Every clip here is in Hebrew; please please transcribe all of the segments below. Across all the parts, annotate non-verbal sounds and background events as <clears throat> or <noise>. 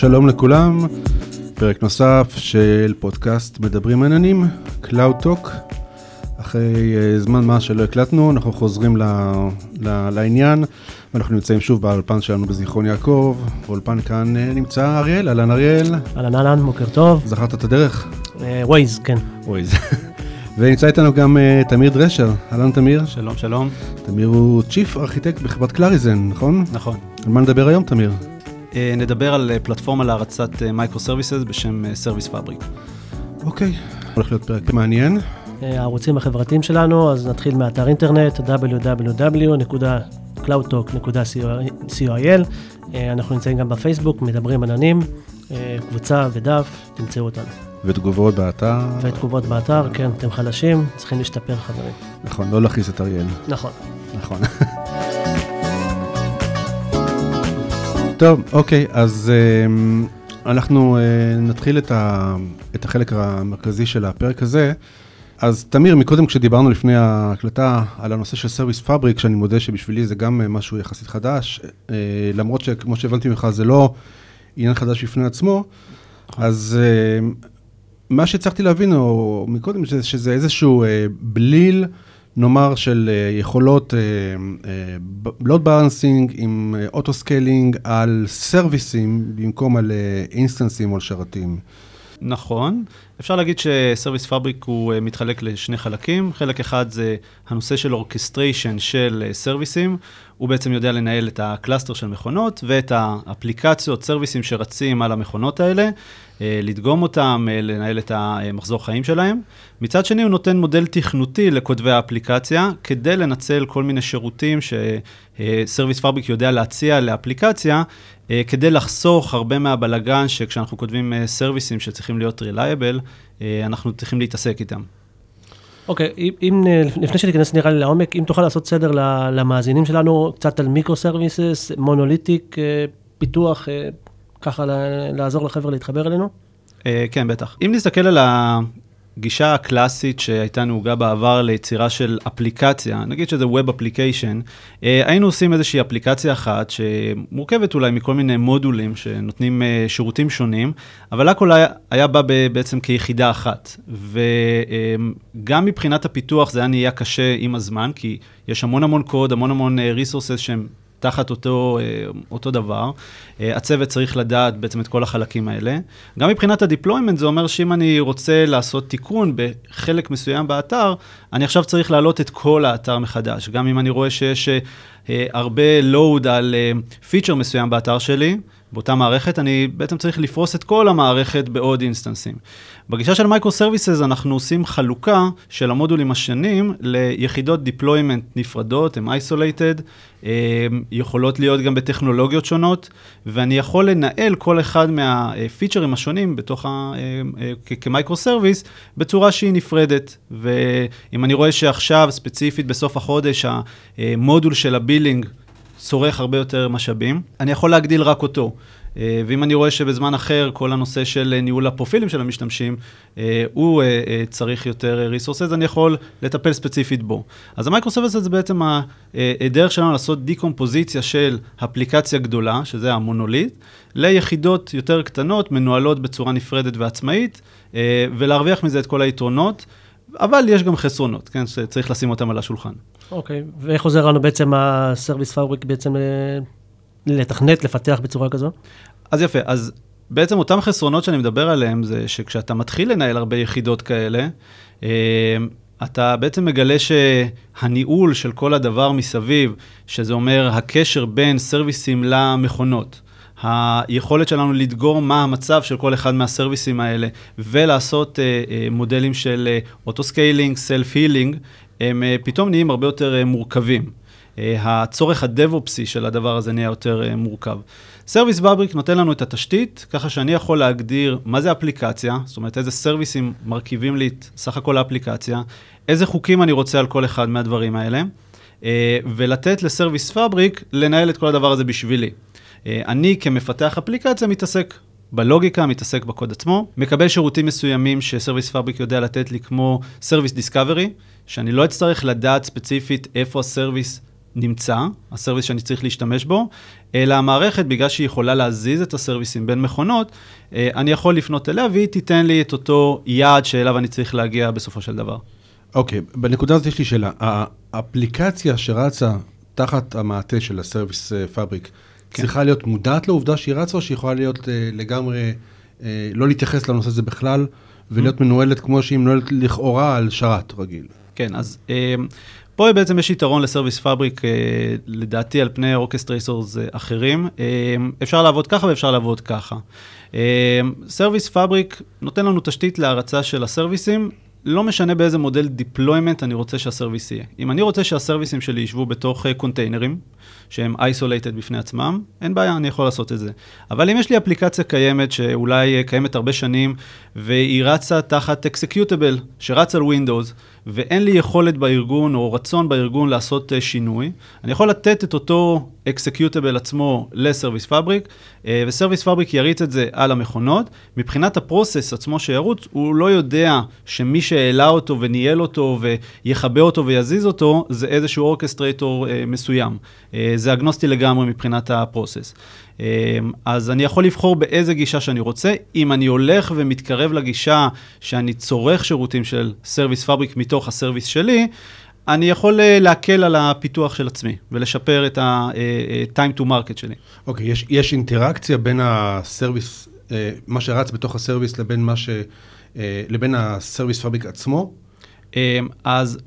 שלום לכולם, פרק נוסף של פודקאסט מדברים עננים, Cloud Talk. אחרי אה, זמן מה שלא הקלטנו, אנחנו חוזרים ל, ל, לעניין, ואנחנו נמצאים שוב באולפן שלנו בזיכרון יעקב. באולפן כאן אה, נמצא אריאל, אהלן אריאל. אהלן אהלן, בוקר טוב. זכרת את הדרך? ווייז, כן. ווייז. <laughs> ונמצא איתנו גם uh, תמיר דרשר, אהלן תמיר. שלום, שלום. תמיר הוא chief architect בחברת קלריזן, נכון? נכון. על מה נדבר היום, תמיר? Uh, נדבר על uh, פלטפורמה להרצת micro uh, services בשם Service Fabric. אוקיי, הולך להיות פרק מעניין. הערוצים החברתיים שלנו, אז נתחיל מאתר אינטרנט www.cloudtalk.co.il. אנחנו נמצאים גם בפייסבוק, מדברים עננים, קבוצה ודף, תמצאו אותנו. ותגובות באתר. ותגובות באתר, כן, אתם חלשים, צריכים להשתפר חברים. נכון, לא להכניס את אריאל. נכון. נכון. טוב, אוקיי, אז uh, אנחנו uh, נתחיל את, ה, את החלק המרכזי של הפרק הזה. אז תמיר, מקודם כשדיברנו לפני ההקלטה על הנושא של Service Fabric, שאני מודה שבשבילי זה גם משהו יחסית חדש, uh, למרות שכמו שהבנתי ממך זה לא עניין חדש בפני עצמו, אז uh, מה שהצלחתי להבין, או מקודם, שזה, שזה איזשהו אה, בליל, נאמר, של אה, יכולות load אה, balancing עם auto scaling על service ים במקום על instance ים או על שרתים. נכון. אפשר להגיד ש Service Fabric הוא מתחלק לשני חלקים. חלק אחד זה הנושא של אורקסטריישן של service ים. הוא בעצם יודע לנהל את ה cluster של מכונות ואת האפליקציות, service ים שרצים על המכונות האלה, אה, לדגום אותם, אה, לנהל את המחזור חיים שלהם. מצד שני, הוא נותן מודל תכנותי לכותבי האפליקציה, כדי לנצל כל מיני שירותים ש-Service Fabric יודע להציע לאפליקציה, אה, כדי לחסוך הרבה מהבלגן שכשאנחנו כותבים סרוויסים שצריכים להיות reliable, אנחנו צריכים להתעסק איתם. אוקיי, אם, לפני שניכנס נראה לי לעומק, אם תוכל לעשות סדר למאזינים שלנו, קצת על micro services, monolithic, פיתוח, ככה לעזור לחבר'ה להתחבר אלינו? אה, כן, בטח. אם נסתכל על הגישה הקלאסית שהייתה נהוגה בעבר ליצירה של אפליקציה, נגיד שזה Web Application, אה, היינו עושים איזושהי אפליקציה אחת שמורכבת אולי מכל מיני מודולים שנותנים אה, שירותים שונים, אבל הכל היה, בא בעצם כיחידה אחת. וגם מבחינת הפיתוח זה היה נהיה קשה עם הזמן, כי יש המון המון קוד, המון המון resources שהם תחת אותו, אה, אותו דבר. אה, הצוות צריך לדעת בעצם את כל החלקים האלה. גם מבחינת ה-deployment זה אומר שאם אני רוצה לעשות תיקון בחלק מסוים באתר, אני עכשיו צריך להעלות את כל האתר מחדש. גם אם אני רואה שיש אה, הרבה load על feature מסוים באתר שלי, באותה מערכת, אני בעצם צריך לפרוס את כל המערכת בעוד instanceים. בגישה של micro services אנחנו עושים חלוקה של המודולים השונים ליחידות deployment נפרדות, הן isolated, יכולות להיות גם בטכנולוגיות שונות, ואני יכול לנהל כל אחד מהפיצ'רים השונים בתוך ה... כ-micro service בצורה שהיא נפרדת. ואם אני רואה שעכשיו, ספציפית בסוף החודש, המודול של ה-billing צורך הרבה יותר משאבים, אני יכול להגדיל רק אותו. אה, ואם אני רואה שבזמן אחר כל הנושא של ניהול הפרופילים של המשתמשים, אה, הוא אה, צריך יותר resources, אני יכול לטפל ספציפית בו. אז ה-microservices זה בעצם הדרך שלנו לעשות דקומפוזיציה של אפליקציה גדולה, שזה המונוליט, ליחידות יותר קטנות, מנוהלות בצורה נפרדת ועצמאית, ולהרוויח מזה את כל היתרונות. אבל יש גם חסרונות, כן, שצריך לשים אותם על השולחן. אוקיי, okay. ואיך עוזר לנו בעצם ה-Service Fabric בעצם לתכנת, לפתח בצורה כזו? אז יפה, אז בעצם אותם חסרונות שאני מדבר עליהם, זה שכשאתה מתחיל לנהל הרבה יחידות כאלה, אה, אתה בעצם מגלה שהניהול של כל הדבר מסביב, שזה אומר הקשר בין סרוויסים למכונות, היכולת שלנו לדגום מה המצב של כל אחד מהסרוויסים האלה, ולעשות uh, uh, מודלים של auto-scaling, self-healing, הם uh, פתאום נהיים הרבה יותר uh, מורכבים. Uh, הצורך הדבאופסי של הדבר הזה נהיה יותר מורכב. Service Fabric נותן לנו את התשתית, ככה שאני יכול להגדיר מה זה אפליקציה, זאת אומרת איזה סרוויסים מרכיבים לי את סך הכל האפליקציה, איזה חוקים אני רוצה על כל אחד מהדברים האלה, ולתת ל-Service Fabric לנהל את כל הדבר הזה בשבילי. אה, אני כמפתח אפליקציה מתעסק בלוגיקה, מתעסק בקוד עצמו, מקבל שירותים מסוימים ש-Service Fabric יודע לתת לי כמו service discovery, שאני לא אצטרך לדעת ספציפית איפה הסרוויס נמצא, הסרוויס שאני צריך להשתמש בו, אלא המערכת, בגלל שהיא יכולה להזיז את הסרוויסים בין מכונות, אה, אני יכול לפנות אליה והיא תיתן לי את אותו יעד שאליו אני צריך להגיע בסופו של דבר. אוקיי, okay, בנקודה הזאת יש לי שאלה. האפליקציה שרצה תחת המעטה של ה-Service Fabric, כן. צריכה להיות מודעת לעובדה שהיא רצה, או שהיא יכולה להיות uh, לגמרי, uh, לא להתייחס לנושא הזה בכלל, ולהיות mm-hmm. מנוהלת כמו שהיא מנוהלת לכאורה על שרת רגיל? כן, אז uh, פה בעצם יש יתרון ל-Service Fabric, uh, לדעתי, על פני orchestrators uh, אחרים. Uh, אפשר לעבוד ככה ואפשר לעבוד ככה. Service uh, Fabric נותן לנו תשתית להרצה של הסרוויסים, לא משנה באיזה מודל deployment אני רוצה שהסרוויס יהיה. אם אני רוצה שהסרוויסים שלי ישבו בתוך קונטיינרים, שהם isolated בפני עצמם, אין בעיה, אני יכול לעשות את זה. אבל אם יש לי אפליקציה קיימת, שאולי קיימת הרבה שנים, והיא רצה תחת executable, שרץ על Windows, ואין לי יכולת בארגון או רצון בארגון לעשות uh, שינוי, אני יכול לתת את אותו executable עצמו ל-Service Fabric, uh, ו-Service Fabric יריץ את זה על המכונות. מבחינת ה-process עצמו שירוץ, הוא לא יודע שמי שהעלה אותו וניהל אותו ויכבה אותו ויזיז אותו, זה איזשהו orchestrator uh, מסוים. זה אגנוסטי לגמרי מבחינת ה-process. אז אני יכול לבחור באיזה גישה שאני רוצה. אם אני הולך ומתקרב לגישה שאני צורך שירותים של Service Fabric מתוך הסרוויס שלי, אני יכול אה, להקל על הפיתוח של עצמי ולשפר את ה-time אה, אה, to market שלי. אוקיי, okay, יש, יש אינטראקציה בין הסרוויס, מה שרץ בתוך הסרוויס לבין, מה ש, לבין ה-Service Fabric עצמו? אמ, אז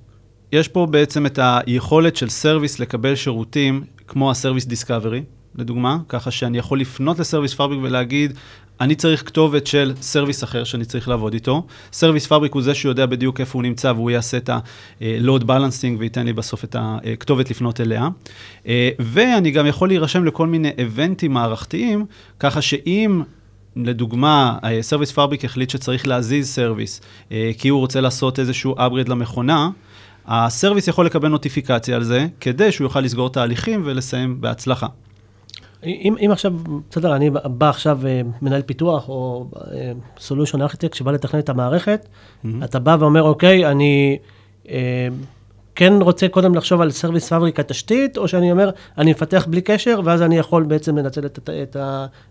יש פה בעצם את היכולת של סרוויס לקבל שירותים כמו ה-service discovery, לדוגמה, ככה שאני יכול לפנות ל-Service Fabric ולהגיד, אני צריך כתובת של סרוויס אחר שאני צריך לעבוד איתו. Service Fabric הוא זה שיודע בדיוק איפה הוא נמצא והוא יעשה את ה-load balancing וייתן לי בסוף את הכתובת לפנות אליה. אה, ואני גם יכול להירשם לכל מיני eventים מערכתיים, ככה שאם... לדוגמה, Service Fabric החליט שצריך להזיז סרוויס, אה, כי הוא רוצה לעשות איזשהו upgrade למכונה, הסרוויס יכול לקבל נוטיפיקציה על זה, כדי שהוא יוכל לסגור תהליכים ולסיים בהצלחה. אם, אם עכשיו, בסדר, אני בא עכשיו אה, מנהל פיתוח או solution אה, ארכיטקט שבא לתכנן את המערכת, mm-hmm. אתה בא ואומר, אוקיי, אני אה, כן רוצה קודם לחשוב על Service Fabric התשתית, או שאני אומר, אני מפתח בלי קשר, ואז אני יכול בעצם לנצל את, את, את,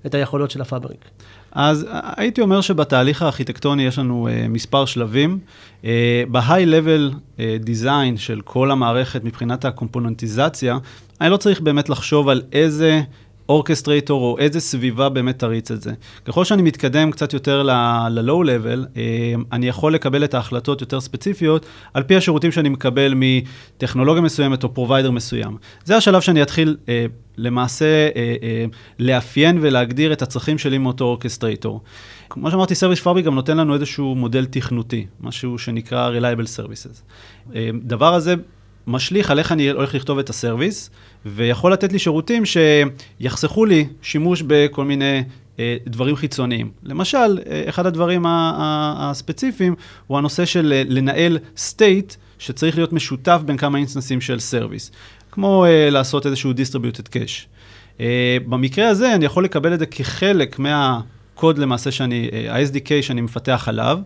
את היכולות של ה-Fabric. אז הייתי אומר שבתהליך הארכיטקטוני יש לנו uh, מספר שלבים. Uh, ב-high-level uh, design של כל המערכת מבחינת הקומפוננטיזציה, אני לא צריך באמת לחשוב על איזה orchestrator או איזה סביבה באמת תריץ את זה. ככל שאני מתקדם קצת יותר ל-low level, אה, אני יכול לקבל את ההחלטות יותר ספציפיות על פי השירותים שאני מקבל מטכנולוגיה מסוימת או provider מסוים. זה השלב שאני אתחיל אה, למעשה אה, לאפיין ולהגדיר את הצרכים שלי מאותו orchestrator. כמו שאמרתי, Service Fabric גם נותן לנו איזשהו מודל תכנותי, משהו שנקרא Reliable Services. דבר הזה משליך על איך אני הולך לכתוב את ה-service, ויכול לתת לי שירותים שיחסכו לי שימוש בכל מיני אה, דברים חיצוניים. למשל, אה, אחד הדברים הספציפיים הוא הנושא של אה, לנהל state שצריך להיות משותף בין כמה instances של service, כמו אה, לעשות איזשהו distributed cache. אה, במקרה הזה אני יכול לקבל את זה כחלק מה... קוד למעשה שאני, אה, ה-SDK שאני מפתח עליו,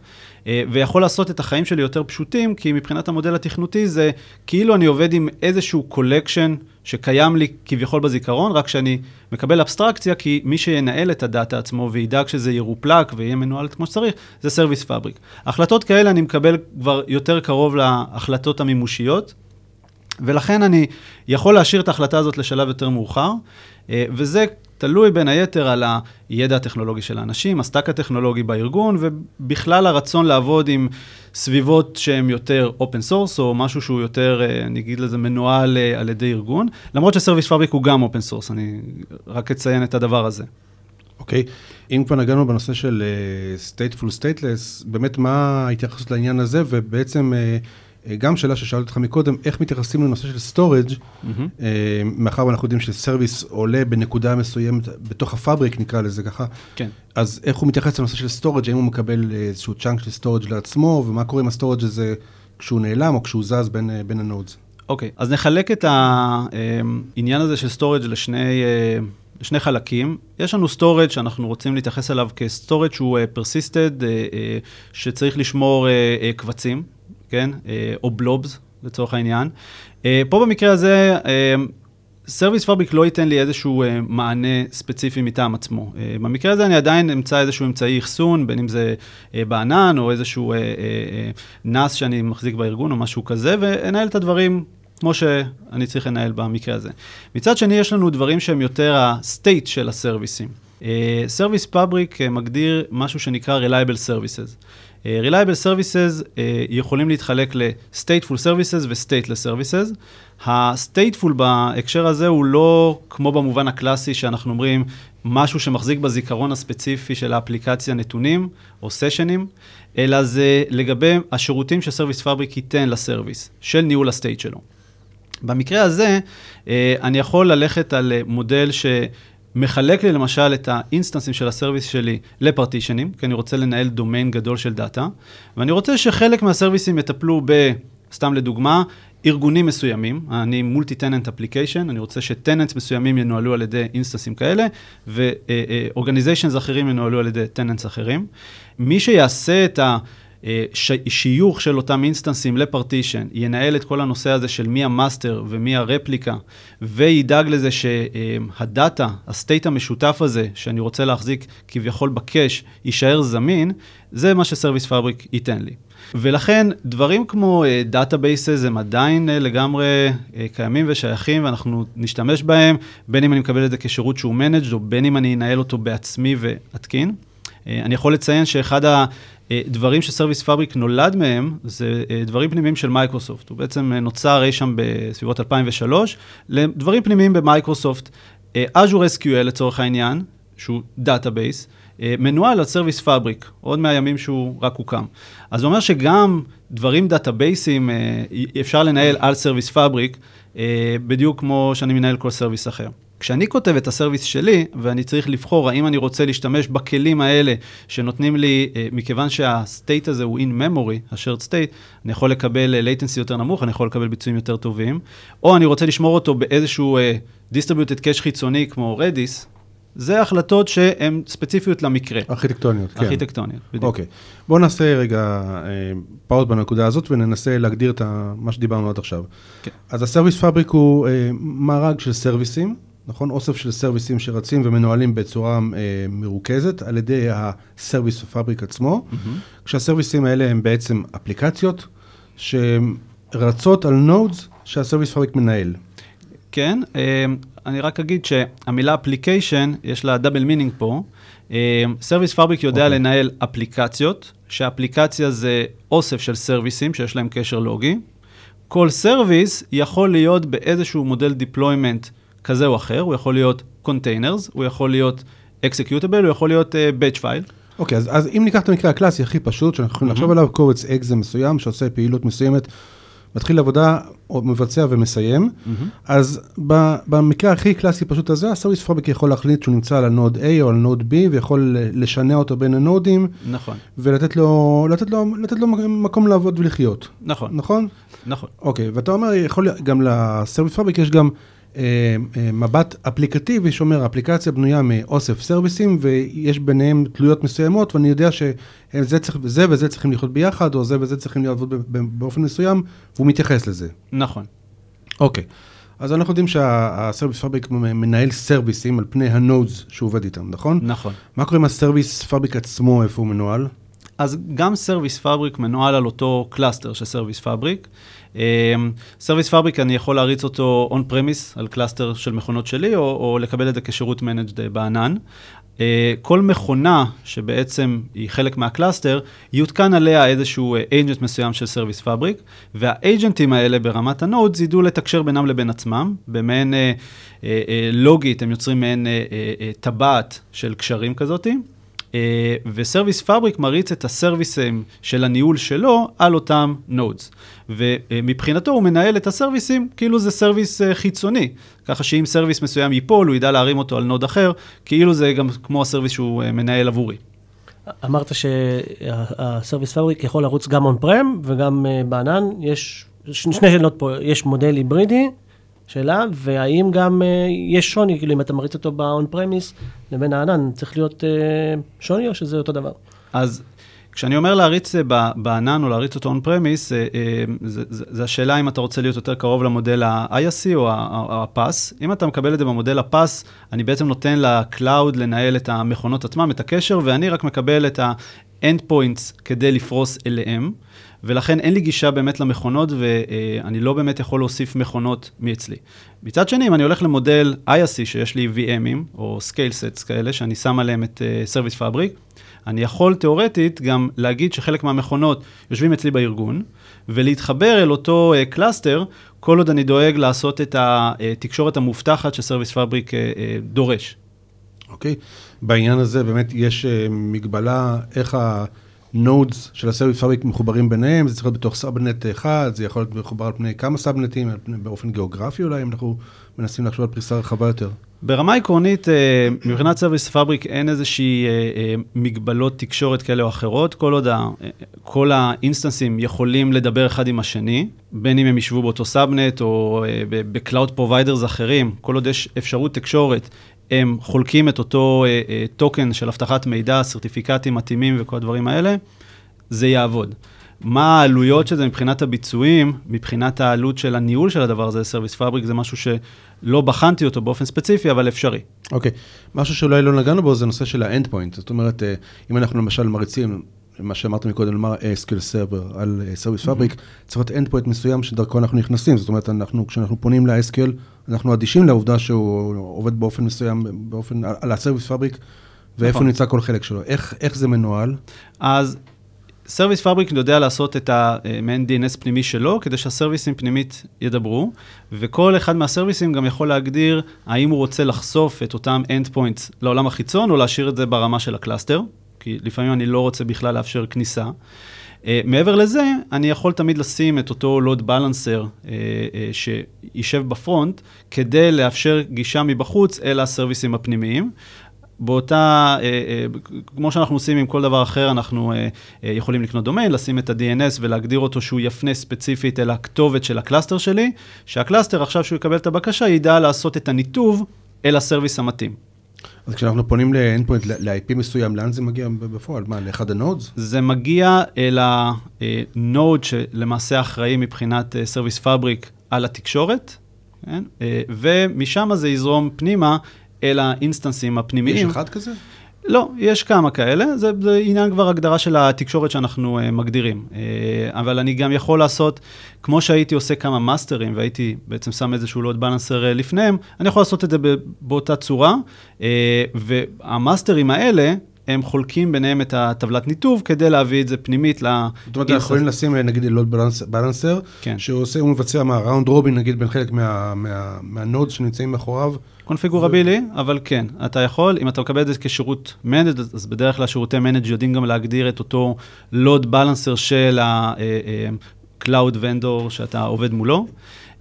ויכול לעשות את החיים שלי יותר פשוטים, כי מבחינת המודל התכנותי זה כאילו אני עובד עם איזשהו collection שקיים לי כביכול בזיכרון, רק שאני מקבל אבסטרקציה, כי מי שינהל את הדאטה עצמו וידאג שזה ירופלק ויהיה מנוהל כמו שצריך, זה Service Fabric. החלטות כאלה אני מקבל כבר יותר קרוב להחלטות המימושיות, ולכן אני יכול להשאיר את ההחלטה הזאת לשלב יותר מאוחר, אה, וזה תלוי בין היתר על הידע הטכנולוגי של האנשים, ה-stack הטכנולוגי בארגון, ובכלל הרצון לעבוד עם סביבות שהן יותר open source, או משהו שהוא יותר, אה, אני אגיד לזה, מנוהל אה, על ידי ארגון, למרות ש-Service Fabric הוא גם אופן סורס, אני רק אציין את הדבר הזה. אוקיי, okay. אם כבר נגענו בנושא של uh, stateful stateless, באמת מה ההתייחסות לעניין הזה, ובעצם... Uh, גם שאלה ששאלתי אותך מקודם, איך מתייחסים לנושא של storage, mm-hmm. מאחר ואנחנו יודעים ש-service עולה בנקודה מסוימת, בתוך ה-fabric נקרא לזה ככה, כן. אז איך הוא מתייחס לנושא של storage, האם הוא מקבל איזשהו chunk של storage לעצמו, ומה קורה עם ה-storage הזה כשהוא נעלם או כשהוא זז בין, אה, בין ה-nodes? אוקיי, okay. אז נחלק את העניין הזה של storage לשני... אה, שני חלקים. יש לנו storage שאנחנו רוצים להתייחס אליו כ-storage שהוא persisted, שצריך לשמור קבצים. כן? אה, או blobs, לצורך העניין. אה, פה במקרה הזה, Service Fabric לא ייתן לי איזשהו מענה ספציפי מטעם עצמו. במקרה הזה אני עדיין אמצא איזשהו אמצעי אחסון, בין אם זה בענן או איזשהו NAS שאני מחזיק בארגון או משהו כזה, ואנהל את הדברים כמו שאני צריך לנהל במקרה הזה. מצד שני, יש לנו דברים שהם יותר ה-state של ה-serviceים. Service uh, Fabric uh, מגדיר משהו שנקרא Reliable Services. Uh, Reliable Services uh, יכולים להתחלק ל-Stateful Services ו-Stateless Services. ה-Stateful בהקשר הזה הוא לא כמו במובן הקלאסי שאנחנו אומרים משהו שמחזיק בזיכרון הספציפי של האפליקציה נתונים או sessionים, אלא זה לגבי השירותים ש-Service Fabric ייתן ל-service, של ניהול ה-state שלו. במקרה הזה, אה, אני יכול ללכת על מודל ש... מחלק לי למשל את ה-instances של ה-service שלי ל-partitionים, כי אני רוצה לנהל דומיין גדול של data, ואני רוצה שחלק מה-serviceים יטפלו ב... סתם לדוגמה, ארגונים מסוימים, אני multi-tenant application, אני רוצה ש-tenants מסוימים ינוהלו על ידי instances כאלה, ו-organizations אחרים ינוהלו על ידי tenants אחרים. מי שיעשה את ה... אה, שיוך של אותם instances ל-partition, ינהל את כל הנושא הזה של מי ה-master ומי ה-replica, וידאג לזה שה-data, ה-state המשותף הזה, שאני רוצה להחזיק כביכול ב-cache, יישאר זמין, זה מה ש-Service Fabric ייתן לי. ולכן דברים כמו databases uh, הם עדיין לגמרי קיימים ושייכים ואנחנו נשתמש בהם, בין אם אני מקבל את זה כשירות שהוא managed או בין אם אני אנהל אותו בעצמי ואתקין. אני יכול לציין שאחד הדברים ש-Service Fabric נולד מהם זה uh, דברים פנימיים של מייקרוסופט. הוא בעצם uh, נוצר אי שם בסביבות 2003 לדברים פנימיים במייקרוסופט. Azure SQL לצורך העניין, שהוא database. אה, מנוהל על Service Fabric, עוד מהימים שהוא רק הוקם. אז זה אומר שגם דברים databaseים אה, אפשר לנהל על Service Fabric, אה, בדיוק כמו שאני מנהל כל service אחר. כשאני כותב את הסרוויס שלי, ואני צריך לבחור האם אני רוצה להשתמש בכלים האלה שנותנים לי, מכיוון שהסטייט הזה הוא in memory, ה-shared state, אני יכול לקבל latency יותר נמוך, אני יכול לקבל ביצועים יותר טובים, או אני רוצה לשמור אותו באיזשהו distributed cache חיצוני כמו Redis, זה החלטות שהן ספציפיות למקרה. ארכיטקטוניות, כן. ארכיטקטוניות, בדיוק. אוקיי. בואו נעשה רגע אה, פאוז בנקודה הזאת וננסה להגדיר את מה שדיברנו עד עכשיו. כן. אז ה-Service Fabric הוא אה, מארג של serviceים, נכון? אוסף של serviceים שרצים ומנוהלים בצורה אה, מרוכזת על ידי ה-Service Fabric עצמו, mm-hmm. כשה-serviceים האלה הם בעצם אפליקציות שרצות על nodes שה-Service Fabric מנהל. כן, אני רק אגיד שהמילה application, יש לה double meaning פה. Service uh, Fabric יודע okay. אוקיי. לנהל אפליקציות, שאפליקציה זה אוסף של serviceים שיש להם קשר לוגי. כל service יכול להיות באיזשהו מודל deployment כזה או אחר, הוא יכול להיות containers, הוא יכול להיות executable, הוא יכול להיות uh, batch file. אוקיי, okay, אז, אז אם ניקח את המקרה הקלאסי הכי פשוט, שאנחנו יכולים mm-hmm. לחשוב עליו, קובץ exe מסוים שעושה פעילות מסוימת מתחיל עבודה, או מבצע ומסיים. Mm-hmm. אז במקרה הכי קלאסי פשוט הזה, ה-Service Fabric יכול להחליט שהוא נמצא על ה-node A או על node B, ויכול לשנע אותו בין ה-nodeים. נכון. ולתת לו, לתת לו, לתת לו מקום לעבוד ולחיות. נכון. נכון? נכון. אוקיי, ואתה אומר, יכול, גם ל-Service Fabric יש גם... אה, אה, מבט אפליקטיבי שאומר, האפליקציה בנויה מאוסף serviceים ויש ביניהם תלויות מסוימות ואני יודע שזה צריך, זה וזה צריכים לחיות ביחד, או זה וזה צריכים לעבוד באופן מסוים, והוא מתייחס לזה. נכון. אוקיי. אז אנחנו יודעים שה-Service Fabric מנהל serviceים על פני ה-nodes שהוא עובד איתם, נכון? נכון. מה קורה עם ה-Service Fabric עצמו, איפה הוא מנוהל? אז גם Service Fabric מנוהל על אותו cluster של Service Fabric. Service Fabric, אני יכול להריץ אותו on-premise על cluster של מכונות שלי, או, או לקבל את זה כשירות managed בענן. Uh, כל מכונה שבעצם היא חלק מה cluster, יותקן עליה איזשהו agent uh, מסוים של Service Fabric, והאייג'נטים האלה ברמת ה nodes ידעו לתקשר בינם לבין עצמם, במעין uh, uh, uh, לוגית, הם יוצרים מעין טבעת של קשרים כזאתי. אה, ו Service Fabric מריץ את הסרוויסים של הניהול שלו על אותם nodes. ומבחינתו הוא מנהל את הסרוויסים כאילו זה service אה, חיצוני. ככה שאם service מסוים ייפול, הוא ידע להרים אותו על node אחר, כאילו זה גם כמו ה service שהוא אה, מנהל עבורי. אמרת שה Service Fabric יכול לרוץ גם on-prem וגם בענן, יש שני שאלות פה, יש מודל היברידי, שאלה, והאם גם uh, יש שוני, כאילו אם אתה מריץ אותו ב-on premise לבין הענן, צריך להיות uh, שוני או שזה אותו דבר? אז כשאני אומר להריץ אה, בענן או להריץ אותו און פרמיס, זה השאלה אם אתה רוצה להיות יותר קרוב למודל ה-ISC או ה-PAS. אם אתה מקבל את זה במודל ה-PAS, אני בעצם נותן ל-Cloud לנהל את המכונות עצמם, את הקשר, ואני רק מקבל את ה-endpoints כדי לפרוס אליהם. ולכן אין לי גישה באמת למכונות, ואני לא באמת יכול להוסיף מכונות מאצלי. מצד שני, אם אני הולך למודל ISC, שיש לי VMים, או Scale Sets כאלה, שאני שם עליהם את uh, Service Fabric, אני יכול תיאורטית גם להגיד שחלק מהמכונות יושבים אצלי בארגון, ולהתחבר אל אותו קלאסטר, uh, כל עוד אני דואג לעשות את התקשורת המובטחת ש Service Fabric uh, uh, דורש. אוקיי, okay. בעניין הזה באמת יש uh, מגבלה איך ה... nodes של ה Service Fabric מחוברים ביניהם, זה צריך להיות בתוך subnet אחד, זה יכול להיות מחובר על פני כמה סאבנטים, באופן גיאוגרפי אולי, אם אנחנו מנסים לחשוב על פריסה רחבה יותר. ברמה עקרונית, אה, מבחינת Service Fabric אין איזושהי אה, אה, מגבלות תקשורת כאלה או אחרות, כל עוד כל האינסטנסים יכולים לדבר אחד עם השני, בין אם הם ישבו באותו subnet או ב cloud providers אחרים, כל עוד יש אפשרות תקשורת הם חולקים את אותו token של אבטחת מידע, סרטיפיקטים מתאימים וכל הדברים האלה, זה יעבוד. מה העלויות של זה מבחינת הביצועים, מבחינת העלות של הניהול של הדבר הזה, Service Fabric, זה משהו שלא בחנתי אותו באופן ספציפי, אבל אפשרי. אוקיי, okay. משהו שאולי לא נגענו בו זה נושא של ה endpoint, זאת אומרת, אה, אם אנחנו למשל מריצים מה שאמרת מקודם, לומר SQL Server על Service Fabric, mm-hmm. צריך להיות endpoint מסוים שדרכו אנחנו נכנסים, זאת אומרת, אנחנו, כשאנחנו פונים ל-SQL, אנחנו אדישים לעובדה שהוא עובד באופן מסוים, באופן, על ה-Service Fabric, ואיפה נכון. נמצא כל חלק שלו. איך, איך זה מנוהל? אז Service Fabric יודע לעשות את המעין DNS פנימי שלו, כדי שהסרוויסים פנימית ידברו, וכל אחד מהסרוויסים גם יכול להגדיר האם הוא רוצה לחשוף את אותם endpoints לעולם החיצון, או להשאיר את זה ברמה של הקלאסטר. כי לפעמים אני לא רוצה בכלל לאפשר כניסה. Uh, מעבר לזה, אני יכול תמיד לשים את אותו load balancer uh, uh, שישב ב front, כדי לאפשר גישה מבחוץ אל הסרוויסים הפנימיים. באותה, uh, uh, כמו שאנחנו עושים עם כל דבר אחר, אנחנו uh, יכולים לקנות דומיין, לשים את ה-DNS ולהגדיר אותו שהוא יפנה ספציפית אל הכתובת של ה cluster שלי, שה cluster, עכשיו שהוא יקבל את הבקשה, ידע לעשות את הניתוב אל ה service המתאים. אז כשאנחנו פונים ל-endpoint, ל-IP מסוים, לאן זה מגיע בפועל? מה, לאחד ה nodes? זה מגיע אל ה node שלמעשה אחראי מבחינת אה, Service Fabric על התקשורת, כן? אה, ומשם זה יזרום פנימה אל האינסטנסים הפנימיים. יש אחד כזה? לא, יש כמה כאלה, זה, זה עניין כבר הגדרה של התקשורת שאנחנו uh, מגדירים. Uh, אבל אני גם יכול לעשות, כמו שהייתי עושה כמה מאסטרים, והייתי בעצם שם איזשהו load balancer uh, לפניהם, אני יכול לעשות את זה באותה צורה, uh, והמאסטרים האלה, הם חולקים ביניהם את הטבלת ניתוב כדי להביא את זה פנימית ל... זאת אומרת, אנחנו יכולים לשים נגיד load balancer, כן. שהוא עושה, הוא מבצע מה, round robin נגיד בין חלק מה node שנמצאים מאחוריו. configurable-י, ו... אבל כן, אתה יכול, אם אתה מקבל את זה כשירות managed, אז בדרך כלל שירותי managed יודעים גם להגדיר את אותו load balancer של ה-Cloud Vendor שאתה עובד מולו.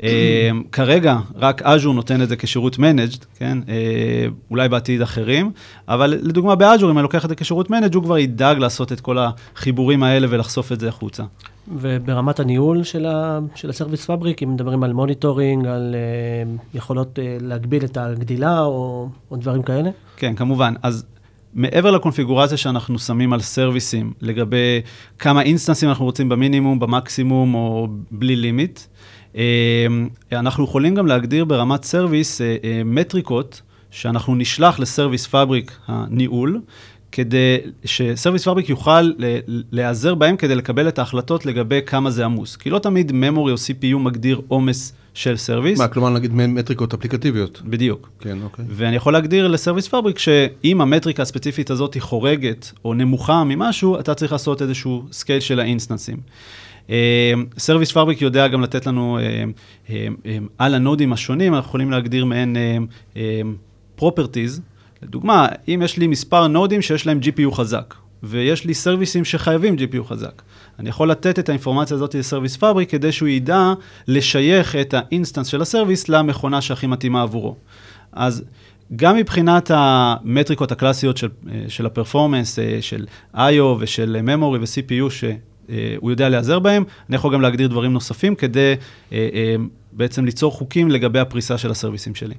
אה, כרגע, רק Azure נותן את זה כשירות managed, כן? אה, אולי בעתיד אחרים, אבל לדוגמה ב Azure, אם אני לוקח את זה כשירות managed, הוא כבר ידאג לעשות את כל החיבורים האלה ולחשוף את זה החוצה. וברמת הניהול של, ה, של ה Service Fabric, אם מדברים על monitoring, על uh, יכולות uh, להגביל את הגדילה או, או דברים כאלה? כן, כמובן. אז מעבר לקונפיגורציה שאנחנו שמים על סרוויסים, לגבי כמה אינסטנסים אנחנו רוצים במינימום, במקסימום או בלי limit, אנחנו יכולים גם להגדיר ברמת service אה, אה, מטריקות שאנחנו נשלח ל Service Fabric הניהול, כדי ש Service Fabric יוכל להיעזר בהם כדי לקבל את ההחלטות לגבי כמה זה עמוס. כי לא תמיד memory או CPU מגדיר עומס של service. מה, כלומר נגיד מטריקות אפליקטיביות. בדיוק. כן, אוקיי. ואני יכול להגדיר ל Service Fabric שאם המטריקה הספציפית הזאת היא חורגת או נמוכה ממשהו, אתה צריך לעשות איזשהו scale של האינסטנסים. Service Fabric יודע גם לתת לנו אה, אה, אה, על הנודים השונים, אנחנו יכולים להגדיר מעין properties. לדוגמה, אם יש לי מספר נודים שיש להם GPU חזק, ויש לי סרוויסים שחייבים GPU חזק, אני יכול לתת את האינפורמציה הזאת ל Service Fabric כדי שהוא ידע לשייך את ה instance של ה service למכונה שהכי מתאימה עבורו. אז גם מבחינת המטריקות הקלאסיות של, של ה performance, של I.O. ושל memory ו-CPU, אה, הוא יודע להיעזר בהם, אני יכול גם להגדיר דברים נוספים כדי אה, אה, בעצם ליצור חוקים לגבי הפריסה של ה-services שלי.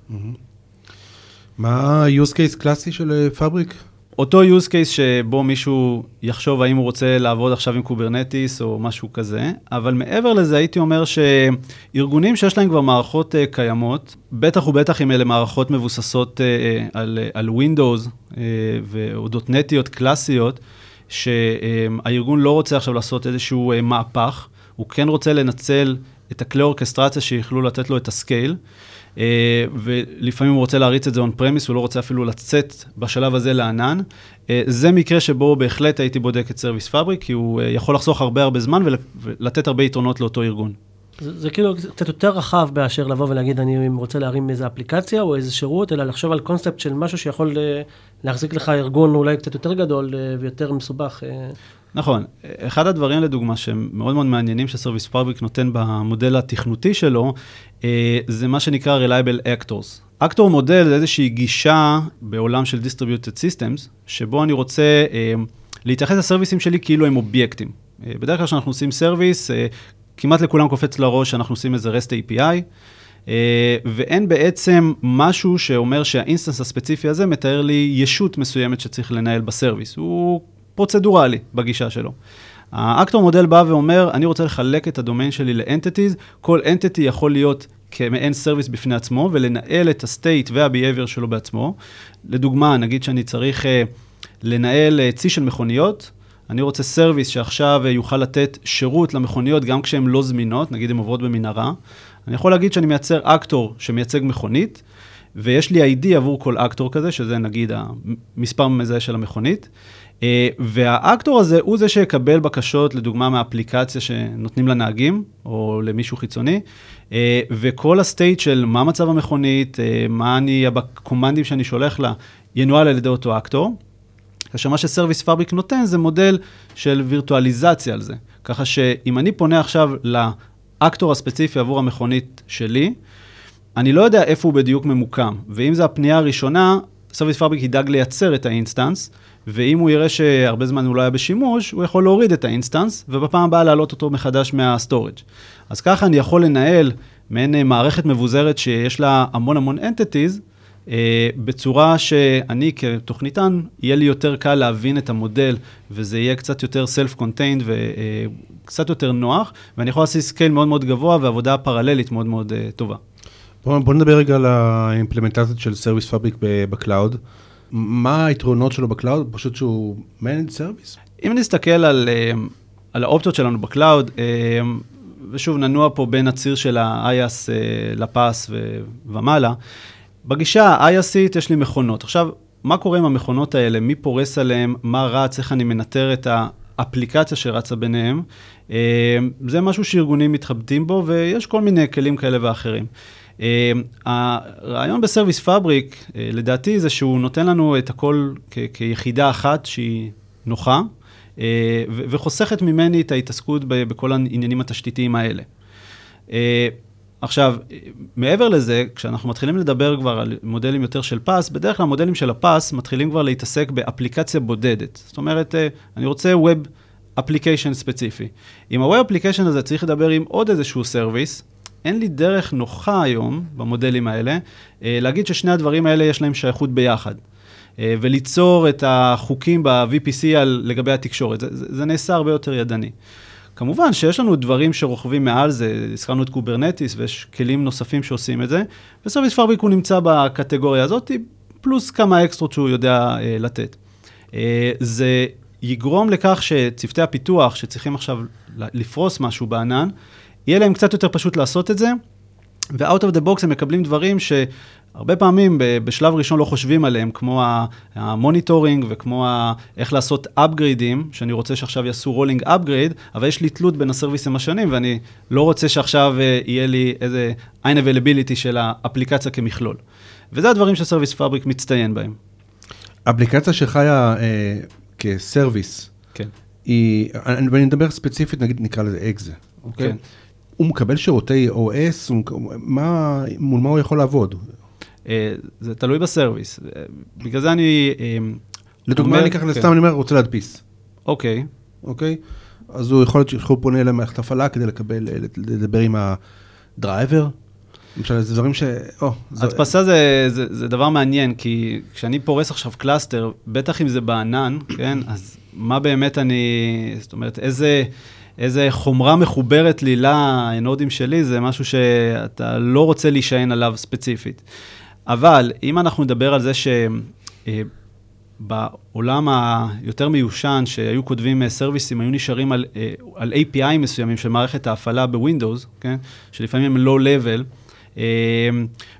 מה ה-use case קלאסי של Fabric? אותו use case שבו מישהו יחשוב האם הוא רוצה לעבוד עכשיו עם Kubernetes או משהו כזה, אבל מעבר לזה הייתי אומר שארגונים שיש להם כבר מערכות uh, קיימות, בטח ובטח אם אלה מערכות מבוססות uh, על, על Windows uh, או dotnetיות קלאסיות, שהארגון לא רוצה עכשיו לעשות איזשהו uh, מהפך, הוא כן רוצה לנצל את הכלי אורכסטרציה שיכלו לתת לו את ה-scale. Uh, ולפעמים הוא רוצה להריץ את זה on-premise, הוא לא רוצה אפילו לצאת בשלב הזה לענן. Uh, זה מקרה שבו בהחלט הייתי בודק את Service Fabric, כי הוא יכול לחסוך הרבה הרבה זמן ולתת הרבה יתרונות לאותו ארגון. זה, זה כאילו קצת יותר רחב באשר לבוא ולהגיד, אני רוצה להרים איזה אפליקציה או איזה שירות, אלא לחשוב על קונספט של משהו שיכול להחזיק לך ארגון אולי קצת יותר גדול ויותר מסובך. נכון. אחד הדברים, לדוגמה, שהם מאוד מאוד מעניינים ש-Service Fabric נותן במודל התכנותי שלו, אה, זה מה שנקרא Reliable Actors. Actor model זה איזושהי גישה בעולם של Distributed Systems, שבו אני רוצה אה, להתייחס ל-services שלי כאילו הם אובייקטים. אה, בדרך כלל כשאנחנו עושים service, כמעט לכולם קופץ לראש שאנחנו עושים איזה REST API, ואין בעצם משהו שאומר שה-instance הספציפי הזה מתאר לי ישות מסוימת שצריך לנהל ב-service. הוא פרוצדורלי בגישה שלו. האקטור מודל בא ואומר, אני רוצה לחלק את ה-domain שלי ל-entities, כל entity יכול להיות כמעין service בפני עצמו, ולנהל את ה-state וה-behavior שלו בעצמו. לדוגמה, נגיד שאני צריך uh, לנהל uh, צי של מכוניות, אני רוצה service שעכשיו uh, יוכל לתת שירות למכוניות גם כשהן לא זמינות, נגיד הן עוברות במנהרה. אני יכול להגיד שאני מייצר actor שמייצג מכונית, ויש לי ID עבור כל actor כזה, שזה נגיד המספר המזהה של המכונית. אה, וה-actor הזה הוא זה שיקבל בקשות, לדוגמה, מהאפליקציה שנותנים לנהגים, או למישהו חיצוני, אה, וכל ה-state של מה מצב המכונית, אה, מה אני, ב-commandים שאני שולח לה, ינוהל על ידי אותו actor. כאשר מה ש-Service Fabric נותן זה מודל של וירטואליזציה על זה. ככה שאם אני פונה עכשיו ל-actor הספציפי עבור המכונית שלי, אני לא יודע איפה הוא בדיוק ממוקם, ואם זו הפנייה הראשונה, Service Fabric ידאג לייצר את ה-instance, ואם הוא יראה שהרבה זמן הוא לא היה בשימוש, הוא יכול להוריד את ה-instance, ובפעם הבאה להעלות אותו מחדש מה-storage. אז ככה אני יכול לנהל מעין אה, מערכת מבוזרת שיש לה המון המון אה, בצורה שאני כתוכניתן, יהיה לי יותר קל להבין את המודל, וזה יהיה קצת יותר self-contained וקצת אה, יותר נוח, ואני יכול לעשות scale מאוד מאוד גבוה ועבודה parallelית מאוד מאוד אה, טובה. בואו בוא נדבר רגע על ה-implementation של Service Fabric ב-cloud. מה היתרונות שלו ב-cloud? פשוט שהוא managed service? אם נסתכל על, אה, על האופציות שלנו ב-cloud, אה, ושוב ננוע פה בין הציר של ה-IaaS אה, ל-PaaS ומעלה, בגישה ה-IaaSית יש לי מכונות. עכשיו, מה קורה עם המכונות האלה? מי פורס עליהן? מה רץ? איך אני מנטר את האפליקציה שרצה ביניהם? זה משהו שארגונים מתחבטים בו, ויש כל מיני כלים כאלה ואחרים. אמ, הרעיון ב-Service Fabric, אה, לדעתי, זה שהוא נותן לנו את הכל כיחידה אחת שהיא נוחה, אה, וחוסכת ממני את ההתעסקות בכל העניינים התשתיתיים האלה. אה, עכשיו, מעבר לזה, כשאנחנו מתחילים לדבר כבר על מודלים יותר של PaaS, בדרך כלל המודלים של ה-PaaS מתחילים כבר להתעסק באפליקציה בודדת. זאת אומרת, אני רוצה Web Application ספציפי. עם ה-Web Application הזה צריך לדבר עם עוד איזשהו service, אין לי דרך נוחה היום, במודלים האלה, אה, להגיד ששני הדברים האלה יש להם שייכות ביחד. אה, וליצור את החוקים ב-VPC לגבי התקשורת. זה, זה, זה נעשה הרבה יותר ידני. כמובן שיש לנו דברים שרוכבים מעל זה, הזכרנו את Kubernetes ויש כלים נוספים שעושים את זה, ו-Service Fabric הוא נמצא בקטגוריה הזאת, פלוס כמה extraות שהוא יודע אה, לתת. אה, זה יגרום לכך שצוותי הפיתוח שצריכים עכשיו לפרוס משהו בענן, יהיה להם קצת יותר פשוט לעשות את זה, ו-out of the box הם מקבלים דברים שהרבה פעמים בשלב ראשון לא חושבים עליהם, כמו ה-monitoring וכמו ה- איך לעשות upgradeים, שאני רוצה שעכשיו יעשו rolling upgrade, אבל יש לי תלות בין ה-services השונים, ואני לא רוצה שעכשיו אה, יהיה לי איזה אין availability של האפליקציה כמכלול. וזה הדברים ש-Service Fabric מצטיין בהם. אפליקציה שחיה אה, כ-service, כן. היא, ואני מדבר ספציפית, נגיד נקרא לזה exe, אוקיי? כן. הוא מקבל שירותי OS, הוא, מה, מול מה הוא יכול לעבוד? אה, זה תלוי ב-service. אה, בגלל זה אני... אה, לדוגמה, אני ככה, כן. סתם אני אומר, רוצה להדפיס. אוקיי. אוקיי? אז הוא יכול להיות שהוא פונה למערכת הפעלה כדי לקבל, לדבר עם ה-driver. למשל, זה דברים ש... או, זה... הדפסה זה, זה, זה דבר מעניין, כי כשאני פורס עכשיו cluster, בטח אם זה בענן, כן, אז מה באמת אני, זאת אומרת, איזה, איזה חומרה מחוברת לי ל-nodeים שלי, זה משהו שאתה לא רוצה להישען עליו ספציפית. אבל אם אנחנו נדבר על זה ש... אה, היותר מיושן, שהיו כותבים services, היו נשארים על, אה, על API מסוימים של מערכת ההפעלה בווינדוס, כן? שלפעמים הם low-level, אה,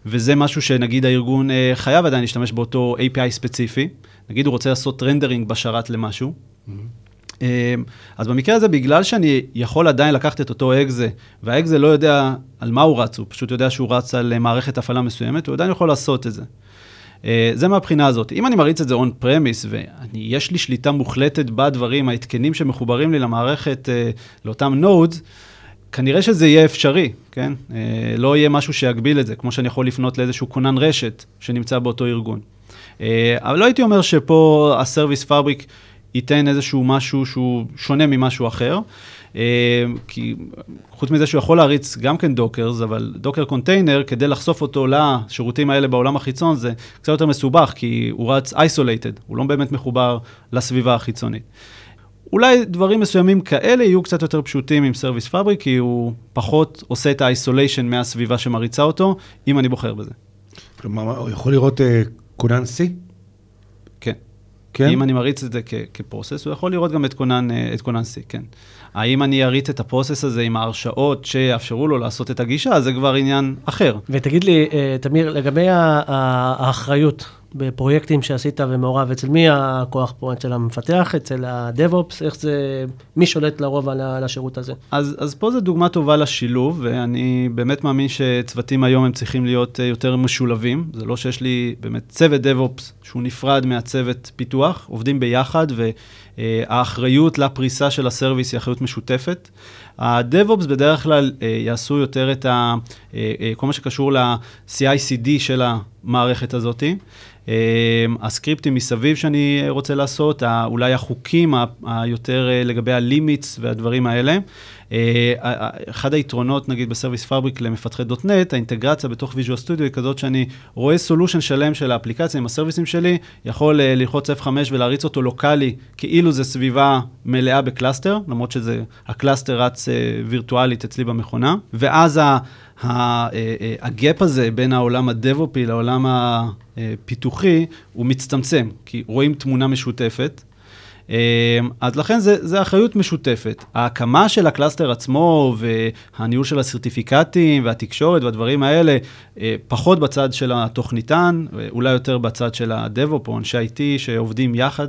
וזה משהו שנגיד הארגון אה, חייב עדיין להשתמש באותו API ספציפי. נגיד הוא רוצה לעשות rendering בשרת למשהו. Mm-hmm. אז במקרה הזה, בגלל שאני יכול עדיין לקחת את אותו exe, וה exe לא יודע על מה הוא רץ, הוא פשוט יודע שהוא רץ על מערכת הפעלה מסוימת, הוא עדיין יכול לעשות את זה. אה, זה מהבחינה הזאת. אם אני מריץ את זה on-premise, ויש לי שליטה מוחלטת בדברים, ההתקנים שמחוברים לי למערכת, אה, לאותם nodes, כנראה שזה יהיה אפשרי, כן? אה, לא יהיה משהו שיגביל את זה, כמו שאני יכול לפנות לאיזשהו כונן רשת שנמצא באותו ארגון. אבל לא הייתי אומר שפה ה Service Fabric ייתן איזשהו משהו שהוא שונה ממשהו אחר. אה, כי חוץ מזה שהוא יכול להריץ גם כן Dockers, אבל Docker container, כדי לחשוף אותו לשירותים האלה בעולם החיצון, זה קצת יותר מסובך, כי הוא רץ isolated, הוא לא באמת מחובר לסביבה החיצונית. אולי דברים מסוימים כאלה יהיו קצת יותר פשוטים עם Service Fabric, כי הוא פחות עושה את ה isolation מהסביבה שמריצה אותו, אם אני בוחר בזה. כלומר, הוא יכול לראות uh, כונן C? כן. אם אני מריץ את זה כ process, הוא יכול לראות גם את כונן, אה, את כונן C, כן. האם אני אריץ את ה process הזה עם ההרשאות שיאפשרו לו לעשות את הגישה, זה כבר עניין אחר. ותגיד לי, אה, תמיר, לגבי האחריות בפרויקטים שעשית ומעורב, אצל מי הכוח פה? אצל המפתח, אצל ה-DevOps? איך זה, מי שולט לרוב על השירות הזה? אז, אז פה זו דוגמה טובה לשילוב, ואני באמת מאמין שצוותים היום הם צריכים להיות אה, יותר משולבים. זה לא שיש לי באמת צוות DevOps שהוא נפרד מהצוות פיתוח, עובדים ביחד, והאחריות לפריסה של הסרוויס היא אחריות משותפת. ה-DevOps בדרך כלל אה, יעשו יותר את ה, אה, אה, כל מה שקשור ל-CI/CD של המערכת הזאת. אה, הסקריפטים מסביב שאני רוצה לעשות, אולי החוקים היותר אה, לגבי ה limits והדברים האלה. אה, אחד היתרונות, נגיד, ב Service Fabric למפתחי .NET, האינטגרציה בתוך Visual Studio היא כזאת שאני רואה solution שלם של האפליקציה עם ה services שלי, יכול ללחוץ F5 ולהריץ אותו locally, כאילו זה סביבה מלאה ב cluster, למרות שזה, ה cluster רץ וירטואלית אצלי במכונה, ואז ה gap הזה בין העולם ה DevOpsי לעולם הפיתוחי, הוא מצטמצם, כי רואים תמונה משותפת. אז לכן זה, זה אחריות משותפת. ההקמה של ה cluster עצמו והניהול של ה certificateים והתקשורת והדברים האלה, פחות בצד של התוכניתן, אולי יותר בצד של ה DevOps או אנשי IT שעובדים יחד.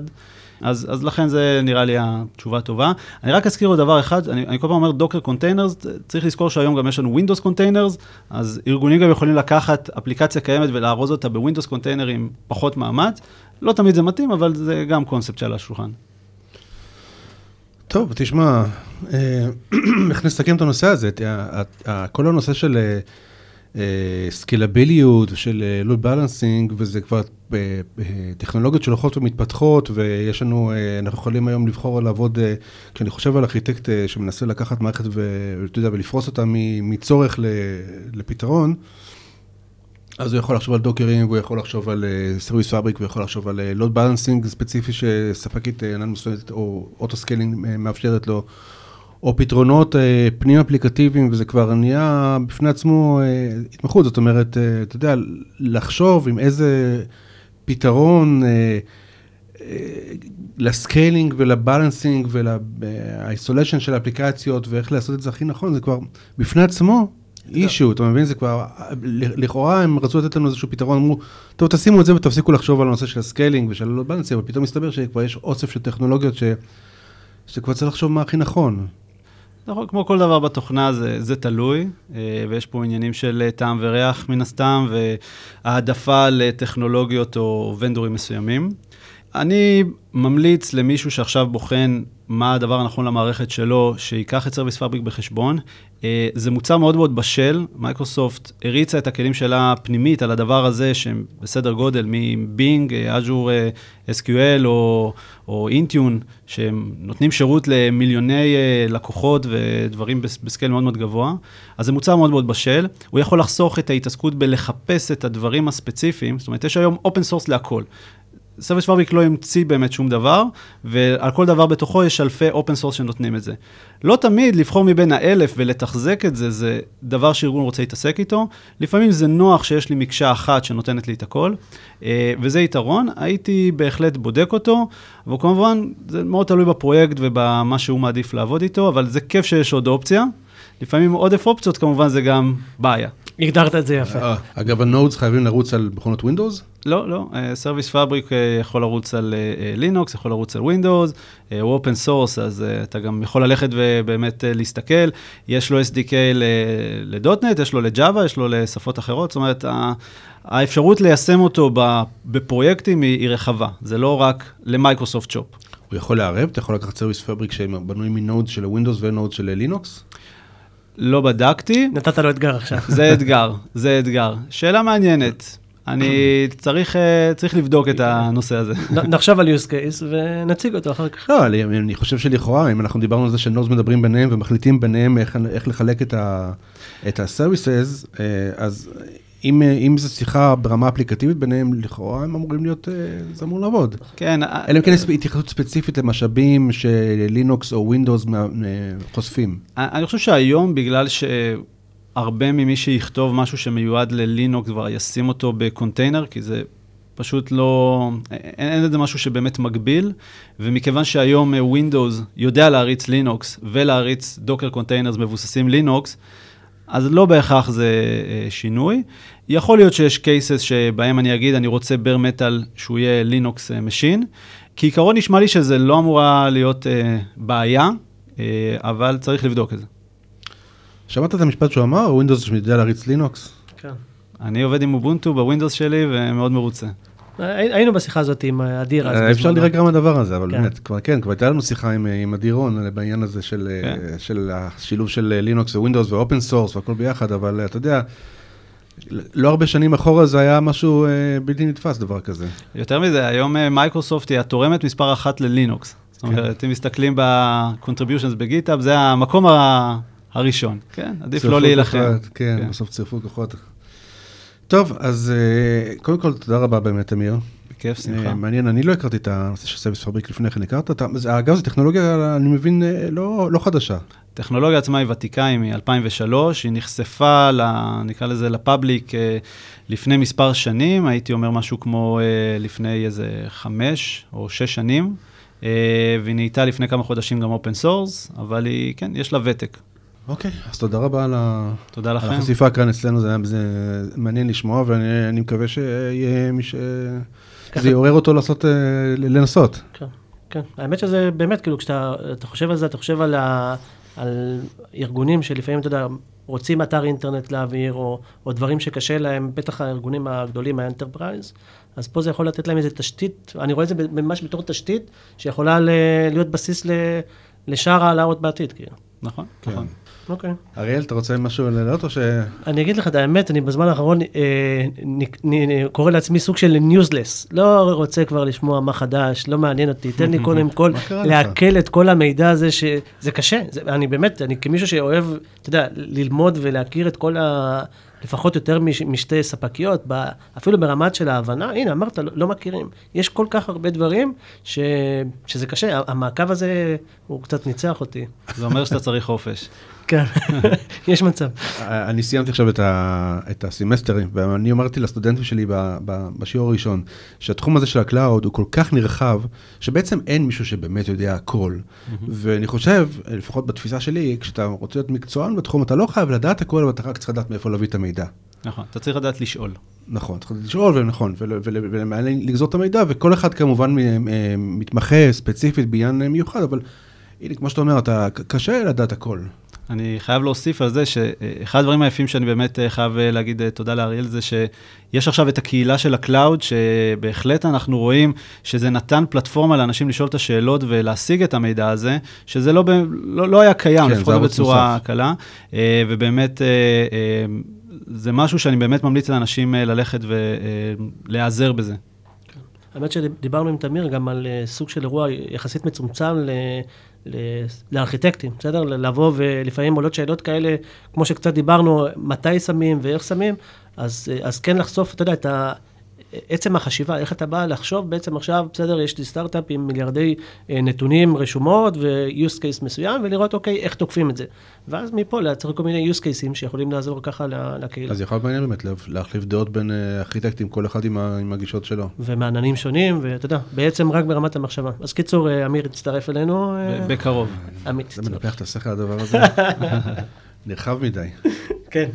אז, אז לכן זה נראה לי התשובה הטובה. אני רק אזכיר עוד דבר אחד, אני, אני כל פעם אומר Docker containers, צריך לזכור שהיום גם יש לנו Windows containers, אז ארגונים גם יכולים לקחת אפליקציה קיימת ולארוז אותה ב Windows container עם פחות מאמץ. לא תמיד זה מתאים, אבל זה גם קונספט שעל השולחן. טוב, תשמע, אה, <clears throat> איך נסכם את הנושא הזה? כל הנושא של scalabilityות, של load balancing, וזה כבר טכנולוגיות שהולכות ומתפתחות, ויש לנו, אה, אנחנו יכולים היום לבחור לעבוד, אה, כשאני חושב על ארכיטקט אה, שמנסה לקחת מערכת ואתה יודע, ולפרוס אותה מצורך לפתרון, אז הוא יכול לחשוב על Dockerים, והוא יכול לחשוב על Service Fabric, והוא יכול לחשוב על load balancing ספציפי שספקית ענן מסוימת, או auto-scaling מאפשרת לו. או פתרונות אה, פנים אפליקטיביים, וזה כבר נהיה בפני עצמו אה, התמחות, זאת אומרת, אה, אתה יודע, לחשוב עם איזה פתרון אה, אה, ל scaling ול balancing ול isolation של האפליקציות ואיך לעשות את זה הכי נכון, זה כבר בפני עצמו issue, אתה מבין? זה כבר, לכאורה הם רצו לתת לנו איזשהו פתרון, אמרו, טוב, תשימו את זה ותפסיקו לחשוב על הנושא של ה scaling ושל ה load balancing, אבל פתאום מסתבר שכבר יש אוסף של טכנולוגיות ש... שכבר צריך לחשוב מה הכי נכון. נכון, כמו כל דבר בתוכנה, זה, זה תלוי, אה, ויש פה עניינים של אה, טעם וריח מן הסתם, והעדפה לטכנולוגיות או vendorים מסוימים. אני ממליץ למישהו שעכשיו בוחן מה הדבר הנכון למערכת שלו, שייקח את Service Fabric בחשבון. אה, זה מוצר מאוד מאוד בשל, מייקרוסופט הריצה את הכלים שלה פנימית על הדבר הזה, שהם בסדר גודל מ Bing, Azure SQL או, Intune, שהם נותנים שירות למיליוני אה, לקוחות ודברים ב scale מאוד מאוד גבוה. אז זה מוצר מאוד מאוד בשל, הוא יכול לחסוך את ההתעסקות בלחפש את הדברים הספציפיים, זאת אומרת, יש היום open source להכל. Service Fabric לא המציא באמת שום דבר, ועל כל דבר בתוכו יש אלפי open source שנותנים את זה. לא תמיד לבחור מבין האלף ולתחזק את זה, זה דבר שארגון רוצה להתעסק איתו. לפעמים זה נוח שיש לי מקשה אחת שנותנת לי את הכל, אה, וזה יתרון, הייתי בהחלט בודק אותו, וכמובן זה מאוד תלוי בפרויקט ובמה שהוא מעדיף לעבוד איתו, אבל זה כיף שיש עוד אופציה. לפעמים עודף אופציות כמובן זה גם בעיה. הגדרת את זה יפה. אה, אגב, ה nodes חייבים לרוץ על מכונות Windows? לא, לא, Service Fabric אה, יכול לרוץ על לינוקס, יכול לרוץ על ווינדוס, הוא open source, אז uh, אתה גם יכול ללכת ובאמת להסתכל. יש לו SDK ל .NET, יש לו ל Java, יש לו לשפות אחרות, זאת אומרת, האפשרות ליישם אותו בפרויקטים היא, רחבה, זה לא רק למייקרוסופט shop. הוא יכול לערב? אתה יכול לקחת Service Fabric שבנוי מ node של ווינדוס ו node של לינוקס? לא בדקתי. נתת לו אתגר עכשיו. זה אתגר, זה אתגר. שאלה מעניינת. אני צריך, אה, צריך לבדוק את הנושא הזה. נחשוב על use case ונציג אותו אחר כך. לא, אני, אני חושב שלכאורה, אם אנחנו דיברנו על זה ש nodes מדברים ביניהם ומחליטים ביניהם איך, איך לחלק את, ה, את ה-services, אה, אז אם, אם זו שיחה ברמה אפליקטיבית ביניהם, לכאורה הם אמורים להיות, אה, זה אמור לעבוד. כן. אלא אם כן יש התייחסות ספציפית למשאבים שלינוקס או ווינדוס חושפים. אני חושב שהיום, בגלל ש... הרבה ממי שיכתוב משהו שמיועד ללינוקס כבר ישים אותו בקונטיינר, כי זה פשוט לא, אין, אין לזה משהו שבאמת מגביל, ומכיוון שהיום Windows יודע להריץ לינוקס ולהריץ Docker containers מבוססים לינוקס, אז לא בהכרח זה אה, שינוי. יכול להיות שיש cases שבהם אני אגיד, אני רוצה bare metal שהוא יהיה Linux machine. כעיקרון נשמע לי שזה לא אמורה להיות אה, בעיה, אה, אבל צריך לבדוק את זה. שמעת את המשפט שהוא אמר, ווינדוס שיודע להריץ לינוקס? כן. אני עובד עם אובונטו בווינדוס שלי ומאוד מרוצה. היינו בשיחה הזאת עם אדיר. אה, אפשר לראות גם הדבר הזה, אבל כן. באמת, כבר כן, כבר הייתה לנו שיחה עם אדיר רון בעניין הזה של כן. השילוב של לינוקס ווינדוס ו open source והכל ביחד, אבל אתה יודע, לא הרבה שנים אחורה זה היה משהו אה, בלתי נתפס, דבר כזה. יותר מזה, היום מייקרוסופט היא התורמת מספר אחת ללינוקס. זאת אומרת, אם מסתכלים ב-contributions ב GitHub, זה המקום הראשון, כן? עדיף לא להילחם. כן, כן, בסוף צירפו כוחות. טוב, אז אה, קודם כל, תודה רבה באמת, אמיר. בכיף, שמחה. אה, מעניין, אני לא הכרתי את הנושא של Service Fabric לפני כן, הכרת? אגב, זו טכנולוגיה, אני מבין, אה, לא, לא חדשה. הטכנולוגיה עצמה היא ותיקה, היא מ-2003, היא נחשפה, נקרא לזה, ל public לפני מספר שנים, הייתי אומר משהו כמו לפני איזה חמש או שש שנים, והיא נהייתה לפני כמה חודשים גם open source, אבל היא, כן, יש לה ותק. אוקיי, אז תודה רבה על, תודה לכם. על החשיפה כאן אצלנו, זה, זה מעניין לשמוע, ואני מקווה שיהיה מי ש... זה יעורר אותו לעשות, אה, לנסות. כן, כן. האמת שזה באמת, כאילו, כשאתה חושב על זה, אתה חושב על, ה, על ארגונים שלפעמים, אתה יודע, רוצים אתר אינטרנט להעביר, או, או דברים שקשה להם, בטח הארגונים הגדולים, ה enterprise, אז פה זה יכול לתת להם איזו תשתית, אני רואה את זה ממש בתור תשתית, שיכולה להיות בסיס לשאר העלאות בעתיד, כאילו. נכון, כן. נכון. אוקיי. אריאל, אתה רוצה משהו לעלות או ש... אני אגיד לך את האמת, אני בזמן האחרון אה, קורא לעצמי סוג של newsless. לא רוצה כבר לשמוע מה חדש, לא מעניין אותי. תן לי <laughs> קודם כל לעכל את כל המידע הזה, שזה קשה. זה, אני באמת, אני כמישהו שאוהב, אתה יודע, ללמוד ולהכיר את כל ה... לפחות יותר מש, משתי ספקיות, ב, אפילו ברמת של ההבנה, הנה, אמרת, לא, לא מכירים. יש כל כך הרבה דברים ש, שזה קשה, המעקב הזה, הוא קצת ניצח אותי. זה אומר שאתה צריך חופש. כן, <laughs> יש מצב. אני סיימתי עכשיו את, ה, את הסמסטרים, ואני אמרתי לסטודנטים שלי ב, ב, בשיעור הראשון, שהתחום הזה של ה cloud הוא כל כך נרחב, שבעצם אין מישהו שבאמת יודע הכל. ואני חושב, לפחות בתפיסה שלי, כשאתה רוצה להיות מקצוען בתחום, אתה לא חייב לדעת הכל, אבל אתה רק צריך לדעת מאיפה להביא את המידע. נכון, אתה צריך לדעת לשאול. נכון, צריך לשאול, ונכון, ולגזור את המידע, וכל אחד כמובן מתמחה ספציפית בעניין מיוחד, אבל הנה, כמו שאתה אומר, אתה, קשה לדעת הכל. אני חייב להוסיף על זה שאחד הדברים היפים שאני באמת אה, חייב אה, להגיד אה, תודה לאריאל זה שיש עכשיו את הקהילה של ה cloud, שבהחלט אנחנו רואים שזה נתן פלטפורמה לאנשים לשאול את השאלות ולהשיג את המידע הזה, שזה לא, לא, לא היה קיים, כן, לפחות לא בצורה קלה, ובאמת זה משהו שאני באמת ממליץ לאנשים ללכת ולהיעזר בזה. האמת שדיברנו עם תמיר גם על סוג של אירוע יחסית מצומצם לארכיטקטים, בסדר? לבוא ולפעמים עולות שאלות כאלה, כמו שקצת דיברנו, מתי שמים ואיך שמים, אז, אז כן לחשוף, אתה יודע, את ה... עצם החשיבה, איך אתה בא לחשוב בעצם עכשיו, בסדר, יש לי סטארט-אפ עם מיליארדי אה, נתונים, רשומות ו-use case מסוים, ולראות, אוקיי, איך תוקפים את זה. ואז מפה לייצר כל מיני use cases שיכולים לעזור ככה לקהילה. אז יכול להיות מעניין באמת להחליף דעות בין אה, ארכיטקטים, כל אחד עם, עם הגישות שלו. ומעננים שונים, ואתה יודע, בעצם רק ברמת המחשבה. אז קיצור, אה, אמיר יצטרף אלינו. בקרוב. עמית זה מנפח את השכל הדבר הזה. <laughs> נרחב מדי. כן.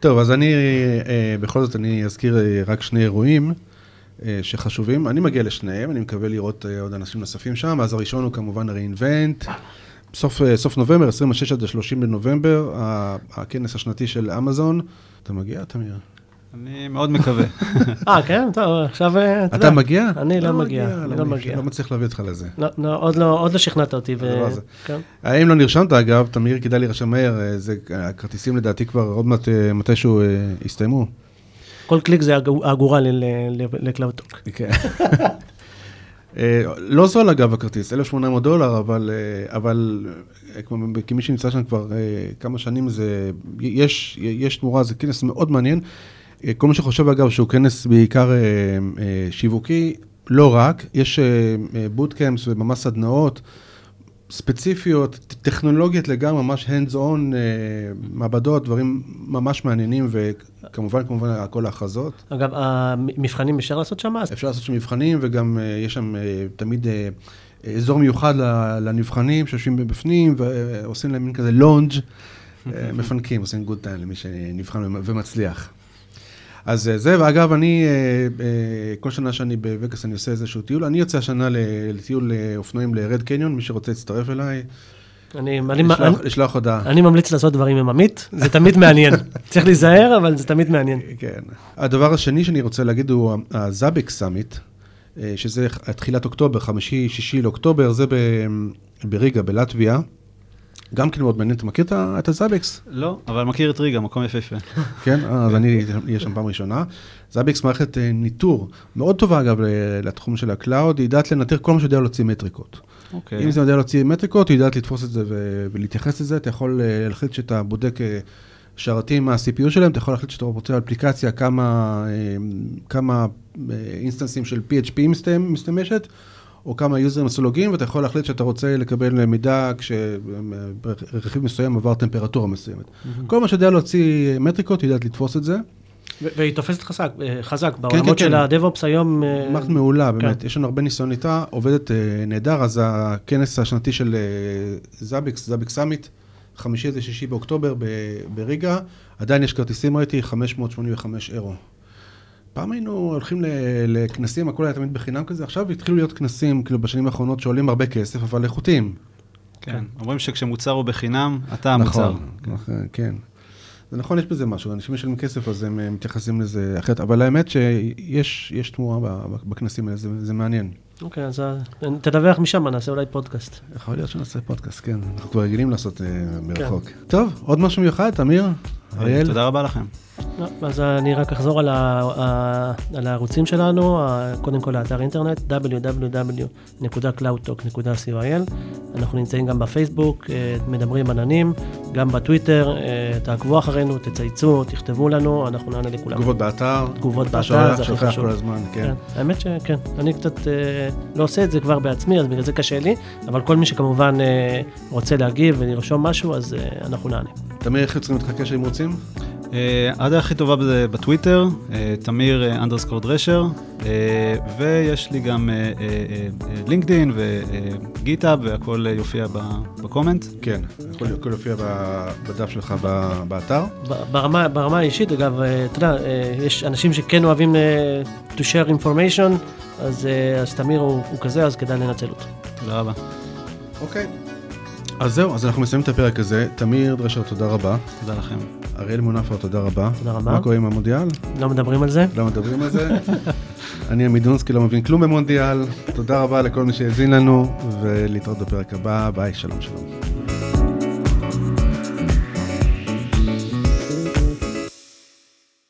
טוב, אז אני, אה, בכל זאת, אני אזכיר אה, רק שני אירועים אה, שחשובים. אני מגיע לשניהם, אני מקווה לראות עוד אנשים נוספים שם. אז הראשון הוא כמובן ה-reinvent. סוף, סוף נובמבר, 26 עד 30 בנובמבר, הכנס השנתי של אמזון. אתה מגיע, תמיר? אני מאוד מקווה. אה, כן? טוב, עכשיו, אתה יודע. אתה מגיע? אני לא מגיע, אני לא מגיע. לא מצליח להביא אותך לזה. לא, לא, עוד לא שכנעת אותי. כן. האם לא נרשמת, אגב, תמיר, כדאי להירשם מהר, הכרטיסים לדעתי כבר עוד מעט, מתישהו יסתיימו. כל קליק זה אגורה ל CloudTalk. <laughs> כן. לא זול אגב הכרטיס, 1,800 דולר, אבל, אבל כמי שנמצא שם כבר כמה שנים, זה, יש, יש תמורה, זה כנס מאוד מעניין. כל מי שחושב אגב שהוא כנס בעיקר אה, אה, שיווקי, לא רק, יש bootcamps אה, וממש סדנאות ספציפיות, טכנולוגיות לגמרי, ממש hands on, מעבדות, דברים ממש מעניינים, וכמובן, כמובן, הכל ההכרזות. אגב, המבחנים אפשר לעשות שם? אפשר לעשות שם מבחנים, וגם יש שם תמיד אזור מיוחד לנבחנים, שיושבים בפנים, ועושים להם מין כזה לונג', מפנקים, עושים good time למי שנבחן ומצליח. אז אה, זה, ואגב, אני, אה, אה, כל שנה שאני בווגאס אני עושה איזשהו טיול. אני יוצא השנה לטיול אופנועים ל Red Canyon, מי שרוצה להצטרף אליי. אני, אני, לשלוח הודעה. אני ממליץ לעשות דברים עם עמית, זה תמיד מעניין. <laughs> צריך להיזהר, אבל זה תמיד מעניין. כן. הדבר השני שאני רוצה להגיד הוא ה Zabbix Summit, שזה תחילת אוקטובר, חמישי, שישי לאוקטובר, זה בריגה, בלטביה. גם כן מאוד מעניין, אתה מכיר את ה Zabbix? לא, אבל מכיר את ריגה, מקום יפהפה. <laughs> כן, אז אני אהיה שם פעם ראשונה. Zabbix מערכת אה, ניטור, מאוד טובה אגב לתחום של ה cloud, היא יודעת לנטר כל מה שיודע להוציא מטריקות. אוקיי. אם זה יודע להוציא מטריקות, היא יודעת לתפוס את זה ולהתייחס לזה, אתה יכול אה, להחליט שאתה בודק אה, שרתים מה-CPU שלהם, אתה יכול להחליט שאתה רוצה אפליקציה, כמה, כמה אינסטנסים של PHP משתמשת. או כמה יוזרים מסולוגים, ואתה יכול להחליט שאתה רוצה לקבל מידע כשרכיב מסוים עבר טמפרטורה מסוימת. Mm-hmm. כל מה שיודע להוציא מטריקות, יודעת לתפוס את זה. והיא תופסת חזק, אה, חזק כן, בעולמות כן, של כן. הדב-אופס היום. אה, מערכת מעולה, באמת, כן. יש לנו הרבה ניסיון איתה, עובדת אה, נהדר, אז הכנס השנתי של זאביקס, זאביק סאמיט, חמישי עד שישי באוקטובר בריגה, עדיין יש כרטיסים ראיתי, 585 אירו. פעם היינו הולכים לכנסים, הכל היה תמיד בחינם כזה, עכשיו התחילו להיות כנסים, כאילו בשנים האחרונות שעולים הרבה כסף, אבל איכותיים. כן, אומרים שכשמוצר הוא בחינם, אתה המוצר. נכון, כן. זה נכון, יש בזה משהו, אנשים משלמים כסף, אז הם מתייחסים לזה אחרת, אבל האמת שיש תמורה בכנסים האלה, זה מעניין. אוקיי, אז תדווח משם, נעשה אולי פודקאסט. יכול להיות שנעשה פודקאסט, כן. אנחנו כבר רגילים לעשות אה, מרחוק. טוב, עוד משהו מיוחד, תמיר? אריאל? תודה רבה לכם. לא, אז אני רק אחזור על, ה, על הערוצים שלנו, קודם כל לאתר אינטרנט www.cloudtalk.coil. אנחנו נמצאים גם בפייסבוק, אה, מדברים עננים, גם בטוויטר, אה, תעקבו אחרינו, תצייצו, תכתבו לנו, אנחנו נענה לכולם. תגובות באתר. תגובות באתר, זה הכי חשוב. כל הזמן, כן. כן. האמת שכן, אני קצת אה, לא עושה את זה כבר בעצמי, אז בגלל זה קשה לי, אבל כל מי שכמובן רוצה להגיב ולרשום משהו, אז אנחנו נענה. תמיר, איך יוצרים איתך קשר אם רוצים? הדרך הכי טובה זה בטוויטר, תמיר אנדרסקור דרשר, ויש לי גם לינקדין וגיטאב והכל יופיע בקומנט. כן, הכל יופיע בדף שלך באתר. ברמה האישית, אגב, אתה יודע, יש אנשים שכן אוהבים to share information, אז תמיר הוא כזה, אז כדאי לנצל אותו. תודה רבה. אוקיי. אז זהו, אז אנחנו מסיימים את הפרק הזה. תמיר דרשר, תודה רבה. תודה לכם. אריאל מונפר, תודה רבה. תודה רבה. מה קורה עם המונדיאל? לא מדברים על זה? לא מדברים על זה. <laughs> אני עמית דונסקי, לא מבין כלום במונדיאל. תודה רבה לכל מי שהאזין לנו, ולהתראות בפרק הבא. ביי, שלום שלום.